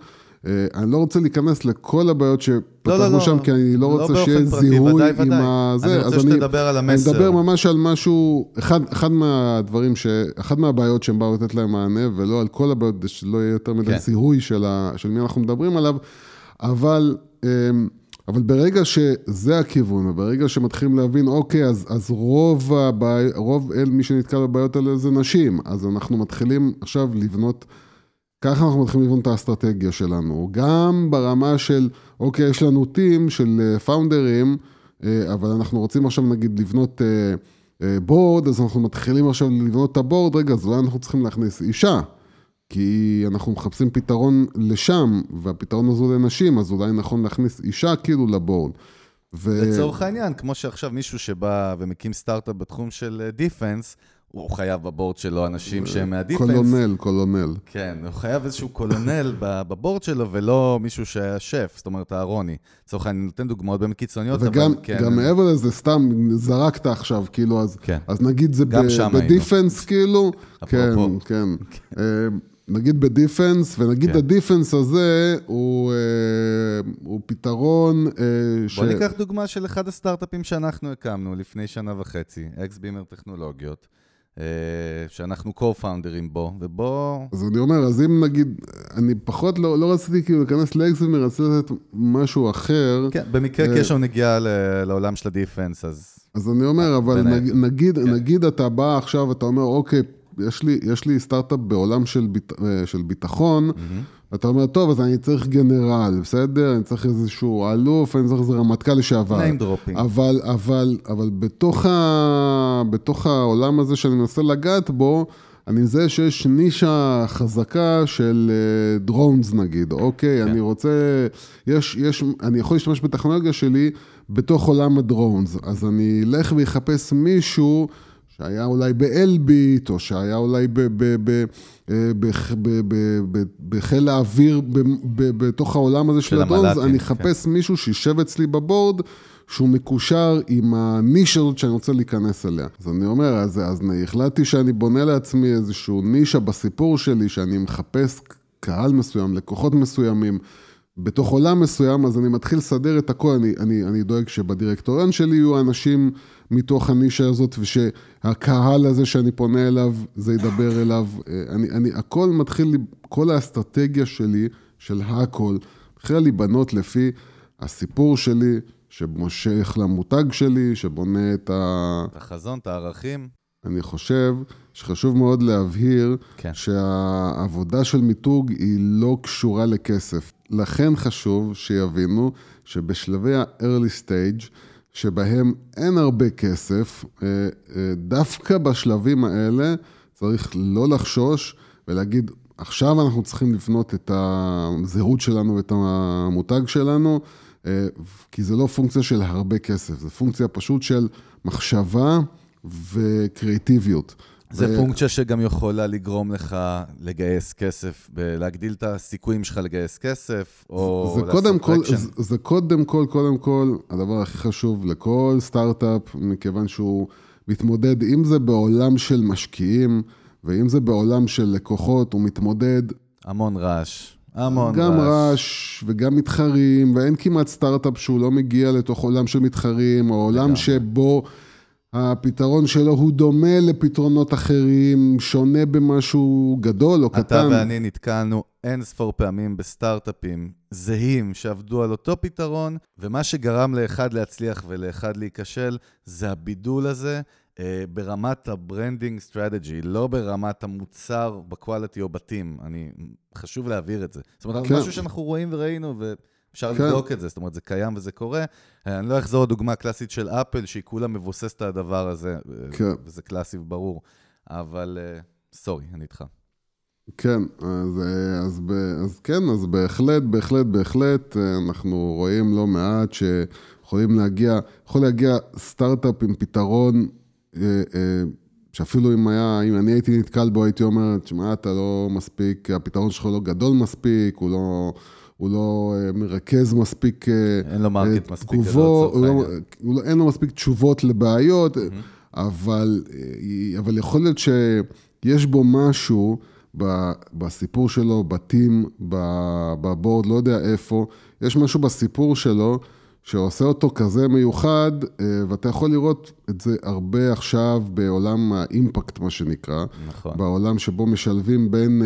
אה, אני לא רוצה להיכנס לכל הבעיות שפתחנו לא, לא, שם, לא, כי אני לא רוצה לא שיהיה זיהוי ודאי, עם ודאי. הזה. אני רוצה שתדבר על המסר. אני מדבר ממש על משהו, אחד, אחד מהדברים, ש, אחד מהבעיות שהם באו לתת להם מענה, ולא על כל הבעיות, שלא יהיה יותר מדי כן. זיהוי של, ה, של מי אנחנו מדברים עליו, אבל... אבל ברגע שזה הכיוון, וברגע שמתחילים להבין, אוקיי, אז, אז רוב, הבעי, רוב אל מי שנתקל בבעיות האלה זה נשים, אז אנחנו מתחילים עכשיו לבנות, ככה אנחנו מתחילים לבנות את האסטרטגיה שלנו. גם ברמה של, אוקיי, יש לנו טים של פאונדרים, אה, אה, אבל אנחנו רוצים עכשיו נגיד לבנות בורד, אה, אז אנחנו מתחילים עכשיו לבנות את הבורד, רגע, אז אולי אנחנו צריכים להכניס אישה. כי אנחנו מחפשים פתרון לשם, והפתרון הזה לנשים, אז אולי נכון להכניס אישה כאילו ל board. ו... לצורך העניין, כמו שעכשיו מישהו שבא ומקים סטארט-אפ בתחום של defense, אה, הוא חייב ב board שלו אנשים שהם מה defense. colonel, colonel. כן, הוא חייב איזשהו colonel ב board שלו, ולא מישהו שהיה שף, זאת אומרת, אהרוני. לצורך העניין, אני נותן דוגמאות באמת קיצוניות, וגם, אבל כן. וגם מעבר לזה, סתם זרקת עכשיו, כאילו, אז, כן. אז נגיד זה ב defense, כאילו, כן, כן. כן. נגיד ב defense, ונגיד כן. ה defense הזה הוא, אה, הוא פתרון אה, בוא ש... בוא ניקח דוגמה של אחד הסטארט-אפים שאנחנו הקמנו לפני שנה וחצי, אקס-בימר טכנולוגיות. אה, שאנחנו co-founders בו, ובוא... אז אני אומר, אז אם נגיד, אני פחות לא, לא רציתי כאילו להיכנס לאקס-בימר, רציתי לתת משהו אחר. כן, במקרה קשר נגיע לעולם של הדיפנס, אז... אז אני אומר, אבל נגיד, נגיד, כן. נגיד אתה בא עכשיו, אתה אומר, אוקיי, יש לי, יש לי סטארט-אפ בעולם של, ביט, אה, של ביטחון, mm-hmm. אתה אומר, טוב, אז אני צריך גנרל, בסדר? אני צריך איזשהו אלוף, אני צריך איזה רמטכ"ל לשעבר. name dropping. אבל, אבל, אבל בתוך, ה, בתוך העולם הזה שאני מנסה לגעת בו, אני מזהה שיש נישה חזקה של דרונס נגיד, אוקיי? כן. אני רוצה, יש, יש, אני יכול להשתמש בטכנולוגיה שלי בתוך עולם הדרונס, אז אני אלך ויחפש מישהו... שהיה אולי באלביט, או שהיה אולי אה, בחיל האוויר בתוך העולם הזה של הדרונס, אני כן. אחפש. מישהו שישב אצלי בבורד. שהוא מקושר עם הנישה הזאת שאני רוצה להיכנס אליה. אז אני אומר, אז, אז החלטתי שאני בונה לעצמי איזשהו נישה בסיפור שלי, שאני מחפש קהל מסוים, לקוחות מסוימים, בתוך עולם מסוים, אז אני מתחיל לסדר את הכל, אני, אני, אני דואג שבדירקטוריון שלי יהיו אנשים מתוך הנישה הזאת, ושהקהל הזה שאני פונה אליו, זה ידבר אליו. אני, אני, הכל מתחיל, כל האסטרטגיה שלי, של הכל, מתחילה להיבנות לפי הסיפור שלי, שמושך למותג שלי, שבונה את ה... את החזון, את הערכים. אני חושב שחשוב מאוד להבהיר כן. שהעבודה של מיתוג היא לא קשורה לכסף. לכן חשוב שיבינו שבשלבי ה-early stage, שבהם אין הרבה כסף, אה, אה, דווקא בשלבים האלה צריך לא לחשוש ולהגיד, עכשיו אנחנו צריכים לבנות את הזהות שלנו ואת המותג שלנו, אה, כי זה לא פונקציה של הרבה כסף, זה פונקציה פשוט של מחשבה וקריאטיביות. זה ו- פונקציה שגם יכולה לגרום לך לגייס כסף, להגדיל את הסיכויים שלך לגייס כסף, או זה לעשות קודם כל. זה, זה קודם כל, קודם כל, הדבר הכי חשוב לכל סטארט-אפ, מכיוון שהוא מתמודד, אם זה בעולם של משקיעים, ואם זה בעולם של לקוחות, הוא מתמודד המון רעש. המון גם רעש. רעש וגם מתחרים, ואין כמעט סטארט-אפ שהוא לא מגיע לתוך עולם של מתחרים, או עולם. שבו הפתרון שלו הוא דומה לפתרונות אחרים, שונה במשהו גדול או אתה קטן. ואני נתקלנו אין ספור פעמים בסטארט-אפים זהים שעבדו על אותו פתרון, ומה שגרם לאחד להצליח ולאחד להיכשל, זה הבידול הזה אה, ברמת ה branding strategy, לא ברמת המוצר ב quality או ב team. אני, חשוב להבהיר את זה. זאת אומרת, כן. משהו שאנחנו רואים וראינו, ואפשר כן. לבדוק את זה. זאת אומרת, זה קיים וזה קורה. אה, אני לא אחזור לדוגמה קלאסית של אפל, שהיא כולה מבוססת על הדבר הזה, אה, כן. וזה קלאסי וברור. אבל אה, סורי, אני איתך. כן, אז, אז, אז כן, אז בהחלט, בהחלט, בהחלט, אנחנו רואים לא מעט שיכולים להגיע, יכול להגיע סטארט-אפ עם פתרון, שאפילו אם היה, אם אני הייתי נתקל בו, הייתי אומר, תשמע, אתה לא מספיק, הפתרון שלך לא גדול מספיק, הוא לא... הוא לא אה, מרכז מספיק אה, אין לו market אה, מספיק גדול, תגובות, הוא לא- לא- אין לו מספיק תשובות לבעיות, אבל, אה, אבל יכול להיות שיש בו משהו בסיפור שלו, ב team, ב board, לא יודע איפה, יש משהו בסיפור שלו שעושה אותו כזה מיוחד, ואתה יכול לראות את זה הרבה עכשיו בעולם ה impact, מה שנקרא, נכון. בעולם שבו משלבים בין...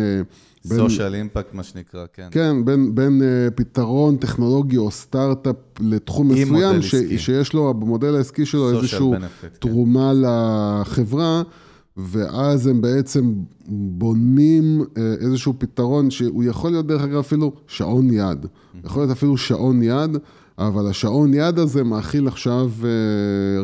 אה, בין סושיאל אימפקט, מה שנקרא, כן. כן, בין, בין uh, פתרון טכנולוגי או סטארט-אפ לתחום מסוים, ש, עסקי. שיש לו, במודל העסקי שלו איזושהי כן. תרומה לחברה, ואז הם בעצם בונים uh, איזשהו פתרון שהוא יכול להיות דרך אגב אפילו שעון יד. יכול להיות אפילו שעון יד, אבל השעון יד הזה מאכיל עכשיו uh,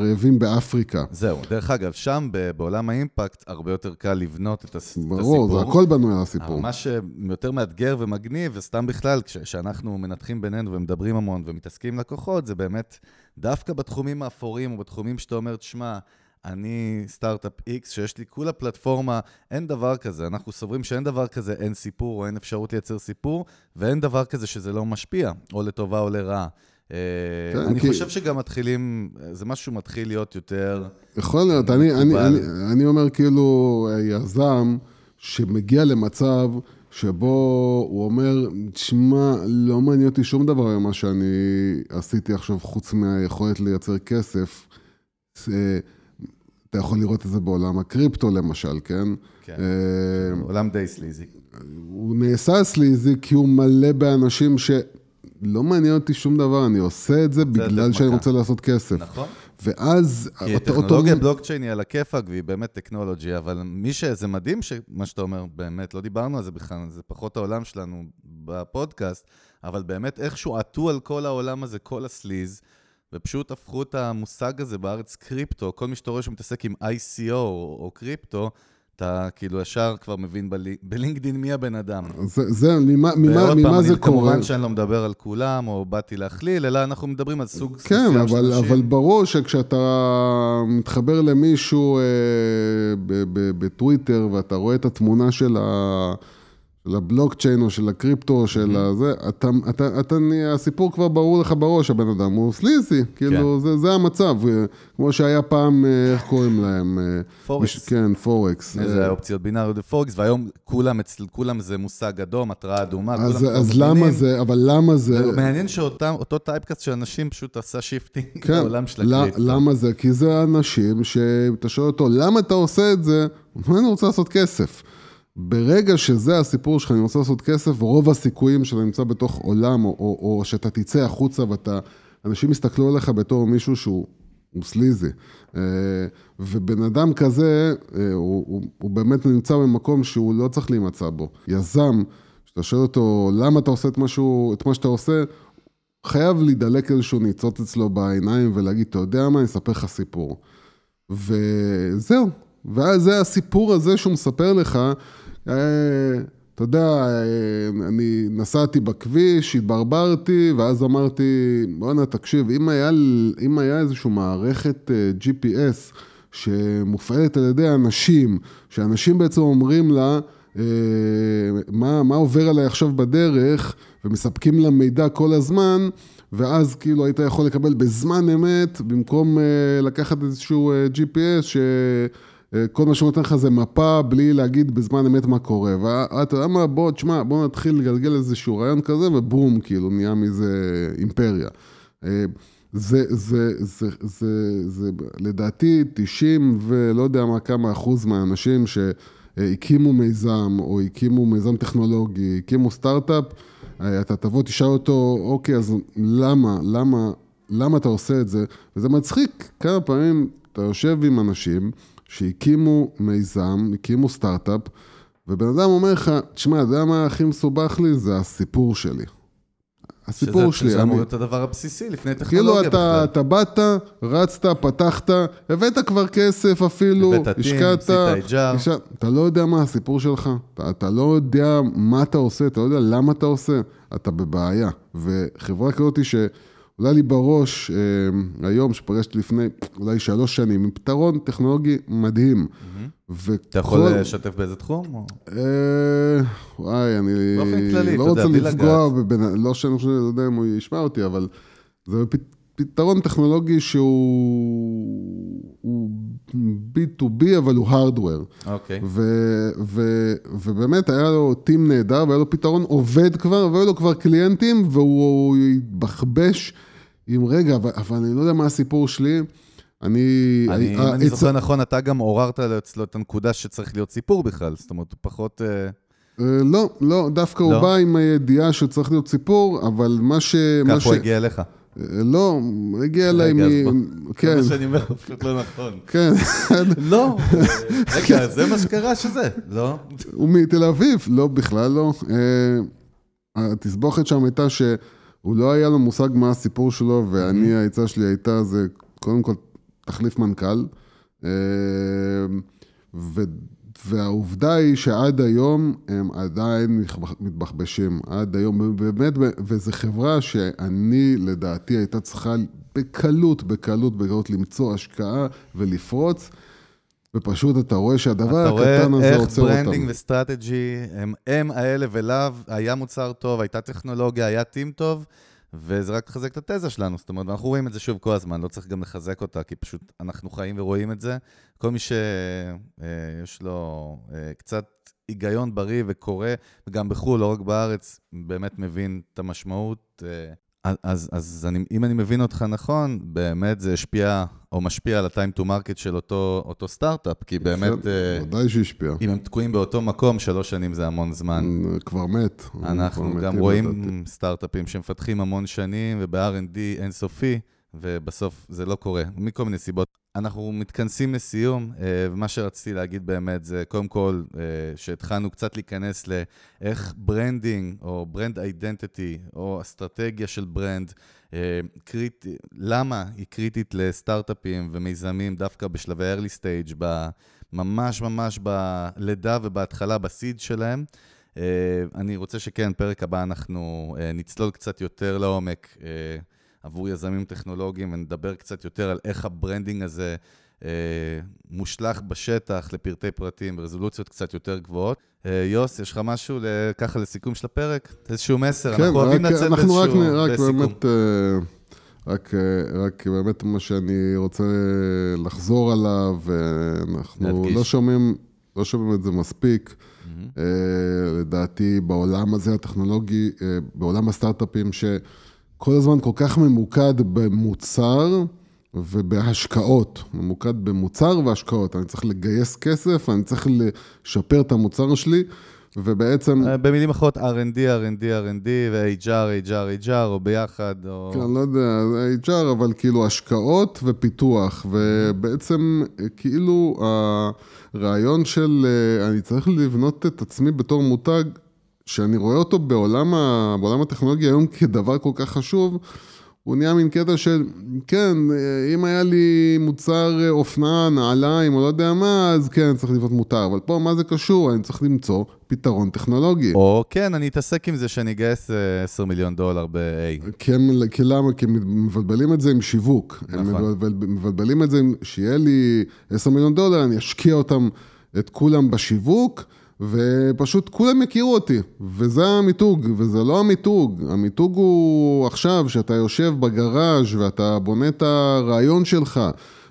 רעבים באפריקה. זהו, דרך אגב, שם בעולם האימפקט הרבה יותר קל לבנות את הס- את הסיפור. ברור, זה הכל בנוי על הסיפור. מה שיותר מאתגר ומגניב, וסתם בכלל, כש- כשאנחנו מנתחים בינינו ומדברים המון ומתעסקים עם לקוחות, זה באמת דווקא בתחומים האפורים או בתחומים שאתה אומר, תשמע, אני סטארט-אפ X, שיש לי כולה פלטפורמה, אין דבר כזה. אנחנו סוברים שאין דבר כזה, אין סיפור או אין אפשרות לייצר סיפור, ואין דבר כזה שזה לא משפיע, או לטובה או לרעה. אה, כן, אני חושב שגם מתחילים, זה משהו שמתחיל להיות יותר... יכול להיות, אני, אומר כאילו יזם שמגיע למצב שבו הוא אומר, תשמע, לא מעניין אותי שום דבר ממה שאני עשיתי עכשיו חוץ מהיכולת לייצר כסף. אתה יכול לראות את זה בעולם הקריפטו למשל, כן? כן. אה, עולם די סליזי. הוא נעשה סליזי כי הוא מלא באנשים שלא מעניין אותי שום דבר, אני עושה את זה בגלל שאני. רוצה לעשות כסף. נכון. ואז... כי טכנולוגיה בלוקצ'יין היא על הכיפאק והיא באמת טכנולוגי, אבל מי ש... זה מדהים שמה שאתה אומר, באמת, לא דיברנו על זה בכלל, זה פחות העולם שלנו בפודקאסט, אבל באמת איכשהו עטו על כל העולם הזה, כל הסליז, ופשוט הפכו את המושג הזה בארץ קריפטו, כל מי שאתה רואה שמתעסק עם ICO או קריפטו, אתה כאילו ישר כבר מבין בלי... בלינקדין מי הבן אדם. זה, זה ממה, ממה, ממה פעם, זה אני, קורה? כמובן שאני לא מדבר על כולם, או באתי להכליל, אלא אנחנו מדברים על סוג כן, מסוים של אנשים. אבל ברור שכשאתה מתחבר למישהו אה, בטוויטר ואתה רואה את התמונה של, ה, של הבלוקצ'יין או של הקריפטו או של הזה, אתה, אתה, אתה, נהיה- הסיפור כבר ברור לך בראש, הבן אדם הוא סליזי, כאילו זה, זה המצב, כמו שהיה פעם, אה, איך קוראים להם? אה, פורקס. מש- כן, פורקס. איזה אה, אופציות בינאריות ופורקס, והיום כולם, אצל כולם זה מושג אדום, התראה אדומה, כולם אז, כבר אז. למה זה, אבל למה זה... מעניין שאותו typecast של אנשים פשוט עשה shifting כן, לעולם של ל- הקריפטו. למה זה? כי זה אנשים שאתה שואל אותו, למה אתה עושה את זה? אני רוצה לעשות כסף. ברגע שזה הסיפור שלך, אני רוצה לעשות כסף, רוב הסיכויים שאתה נמצא בתוך עולם, או, או, או שאתה תצא החוצה ואתה... אנשים יסתכלו עליך בתור מישהו שהוא הוא sleazy. אה, ובן אדם כזה, אה, הוא, הוא, הוא באמת נמצא במקום שהוא לא צריך להימצא בו. יזם, שאתה שואל אותו, למה אתה עושה את, משהו, את מה שאתה עושה, חייב להידלק איזשהו ניצוץ אצלו בעיניים ולהגיד, אתה יודע מה, אני אספר לך סיפור. וזהו. ואז זה הסיפור הזה שהוא מספר לך. אה, אתה יודע, אה, אני נסעתי בכביש, התברברתי, ואז אמרתי, בואנה, תקשיב, אם היה, אם היה איזושהי מערכת אה, GPS שמופעלת על ידי אנשים, שאנשים בעצם אומרים לה, מה, מה עובר עליי עכשיו בדרך, ומספקים לה מידע כל הזמן, ואז כאילו היית יכול לקבל בזמן אמת, במקום לקחת איזשהו GPS, שכל מה שנותן לך זה מפה, בלי להגיד בזמן אמת מה קורה. ואתה יודע מה, בוא, תשמע, בוא נתחיל לגלגל איזשהו רעיון כזה, ובום, כאילו, נהיה מזה אימפריה. זה, זה, זה, זה, זה, לדעתי 90 ולא יודע מה כמה אחוז מהאנשים שהקימו מיזם או הקימו מיזם טכנולוגי, הקימו סטארט-אפ, אתה תבוא, תשאל אותו, אוקיי, אז למה, למה, למה אתה עושה את זה? וזה מצחיק, כמה פעמים אתה יושב עם אנשים שהקימו מיזם, הקימו סטארט-אפ, ובן אדם אומר לך, תשמע, אתה יודע מה הכי מסובך לי? זה הסיפור שלי. הסיפור שלי. שזה אמור להיות הדבר הבסיסי לפני טכנולוגיה בכלל. כאילו אתה באת, רצת, פתחת, הבאת כבר כסף אפילו, השקעת. הבאת עשית אתה לא יודע מה הסיפור שלך, אתה, אתה לא יודע מה אתה עושה, אתה לא יודע למה אתה עושה, אתה בבעיה. וחברה כזאת ש... עולה לי בראש אה, היום, שפגשתי לפני אולי שלוש שנים, עם פתרון טכנולוגי מדהים. וכל... אתה יכול לשתף באיזה תחום? אה, וואי, אני כללי, לא רוצה לפגוע. לא שאני חושב, לא יודע אם הוא ישמע אותי, אבל זה פתרון טכנולוגי שהוא B2B, אבל הוא Hardware. אוקיי. ובאמת היה לו טים נהדר, והיה לו פתרון עובד כבר, והיו לו כבר קליינטים, והוא התבחבש עם רגע, אבל, אבל אני לא יודע מה הסיפור שלי. אני... אני, אם אני זוכר נכון, אתה גם עוררת אצלו את הנקודה שצריך להיות סיפור בכלל, זאת אומרת, הוא פחות... אה, לא, לא, דווקא הוא לא? בא עם הידיעה שצריך להיות סיפור, אבל מה ש... כך הוא הגיע אליך. לא, הגיע אליי מ... כן. זה מה שאני אומר, פשוט לא נכון. כן. לא, רגע, זה מה שקרה שזה, לא? הוא מתל אביב, לא, בכלל לא. התסבוכת שם הייתה שהוא לא היה לו מושג מה הסיפור שלו, ואני, העצה שלי הייתה, זה קודם כל תחליף מנכ"ל. והעובדה היא שעד היום הם עדיין מתבחבשים, עד היום, באמת, וזו חברה שאני, לדעתי, הייתה צריכה בקלות, בקלות, בקלות למצוא השקעה ולפרוץ, ופשוט אתה רואה שהדבר הקטן הזה עוצר אותם. אתה רואה איך branding ו strategy הם, הם האלה ולאו, היה מוצר טוב, הייתה טכנולוגיה, היה team טוב. וזה רק מחזק את התזה שלנו, זאת אומרת, אנחנו רואים את זה שוב כל הזמן, לא צריך גם לחזק אותה, כי פשוט אנחנו חיים ורואים את זה. כל מי שיש אה, לו אה, קצת היגיון בריא וקורא, וגם בחו"ל, לא רק בארץ, באמת מבין את המשמעות. אה, אז, אז אני, אם אני מבין אותך נכון, באמת זה השפיע או משפיע על ה-time to market של אותו, אותו סטארט-אפ, כי באמת... ודאי שהשפיע. אם הם תקועים באותו מקום, שלוש שנים זה המון זמן. כבר מת. אנחנו כבר גם רואים סטארט-אפים שמפתחים המון שנים, וב-R&D אינסופי, ובסוף זה לא קורה, מכל מיני סיבות. אנחנו מתכנסים לסיום, אה, ומה שרציתי להגיד באמת זה, קודם כל, אה, שהתחלנו קצת להיכנס לאיך branding, או brand identity, או אסטרטגיה של brand, אה, קריט, למה היא קריטית לסטארט-אפים ומיזמים דווקא בשלבי early stage, ממש ממש בלידה ובהתחלה, ב seed שלהם. אני רוצה שכן, פרק הבא אנחנו נצלול קצת יותר לעומק. עבור יזמים טכנולוגיים, ונדבר קצת יותר על איך ה branding הזה אה, מושלך בשטח לפרטי פרטים ברזולוציות קצת יותר גבוהות. אה, יוס, יש לך משהו ככה לסיכום של הפרק? איזשהו מסר? כן, אנחנו אוהבים לצאת איזשהו רק, רק באמת, אה, רק, אה, רק באמת מה שאני רוצה לחזור עליו, אנחנו לא שומעים, לא שומעים את זה מספיק. Mm-hmm. לדעתי, בעולם הזה הטכנולוגי, בעולם הסטארט-אפים, ש... כל הזמן כל כך ממוקד במוצר ובהשקעות. ממוקד במוצר והשקעות. אני צריך לגייס כסף, אני צריך לשפר את המוצר שלי, ובעצם... אה, במילים אחרות, R&D, R&D, R&D, ו-HR, HR, HR, או ביחד, או... כן, לא יודע, HR, אבל כאילו השקעות ופיתוח, ובעצם כאילו הרעיון של אה, אני צריך לבנות את עצמי בתור מותג, שאני רואה אותו בעולם, ה... בעולם הטכנולוגיה היום כדבר כל כך חשוב, הוא נהיה מין קטע של, כן, אם היה לי מוצר אופנה, נעליים, או לא יודע מה, אז כן, צריך לבנות מותר. אבל פה, מה זה קשור? אני צריך למצוא פתרון טכנולוגי. או כן, אני אתעסק עם זה שאני אגייס 10 מיליון דולר ב-A. כי, כי למה? כי מבלבלים את זה עם שיווק. נכון. הם מבלבל, מבלבלים את זה, שיהיה לי 10 מיליון דולר, אני אשקיע אותם, את כולם בשיווק. ופשוט כולם יכירו אותי, וזה המיתוג, וזה לא המיתוג, המיתוג הוא עכשיו, שאתה יושב בגראז' ואתה בונה את הרעיון שלך,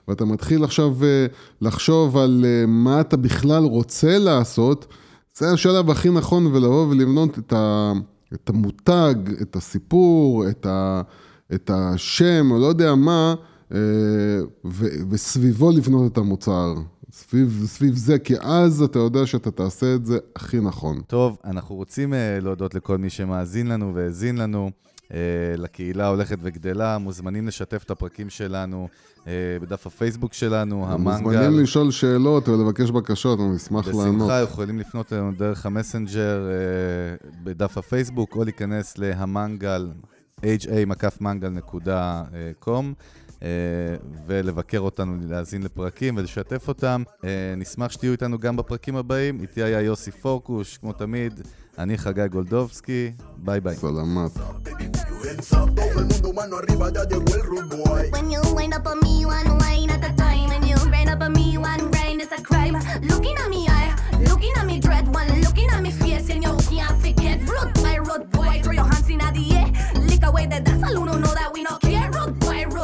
ואתה מתחיל עכשיו אה, לחשוב על אה, מה אתה בכלל רוצה לעשות, זה השלב הכי נכון ולבוא ולבנות את, ה, את המותג, את הסיפור, את, ה, את השם, או לא יודע מה, אה, ו, וסביבו לבנות את המוצר. סביב, סביב זה, כי אז אתה יודע שאתה תעשה את זה הכי נכון. טוב, אנחנו רוצים uh, להודות לכל מי שמאזין לנו והאזין לנו. Uh, לקהילה הולכת וגדלה, מוזמנים לשתף את הפרקים שלנו uh, בדף הפייסבוק שלנו, המנגל. מוזמנים לשאול שאלות ולבקש בקשות, אני אשמח בשמחה, לענות. בשמחה, יכולים לפנות אלינו דרך המסנג'ר uh, בדף הפייסבוק, או להיכנס להמנגל, ha-mangal.com. אה, ולבקר אותנו, להאזין לפרקים ולשתף אותם. אה, נשמח שתהיו איתנו גם בפרקים הבאים. איתי היה יוסי פורקוש, כמו תמיד. אני חגי גולדובסקי, ביי ביי. סלמת. Looking at me dread one, looking at me face and you can't forget Rude boy, rude boy, throw your hands in the air Lick away the dance, who don't know that we not care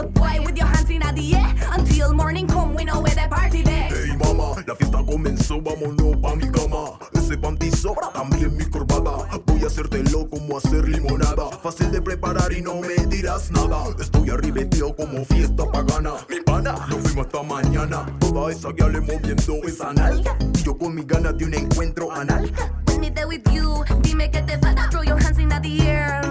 Boy, with your hands in the air. Until morning come, we know where the party there. Hey mama, la fiesta comenzó, vámonos pa' mi cama. Ese panty sobra, también mi corbata. Voy a hacértelo como hacer limonada. Fácil de preparar y no me dirás nada. Estoy arribeteo como fiesta pagana. Mi pana, nos fuimos hasta mañana. Toda esa guiale moviendo esa nalga Y yo con mis ganas de un encuentro anal. When me there with you, dime que te falta. Throw your hands in the air,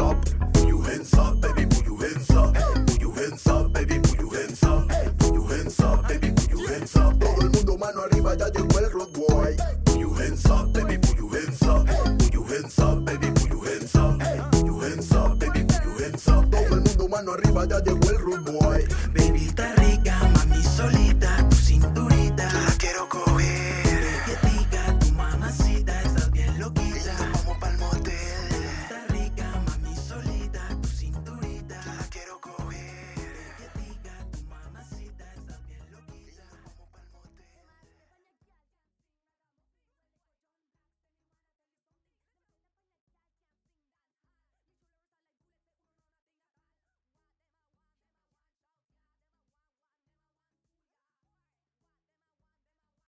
up Put baby, put your hands up baby, put your hands up baby, put your Todo el mundo mano arriba, ya llegó el road boy Put your baby, put your hands up baby, put your hands up baby, put your Todo el mundo mano arriba, ya llegó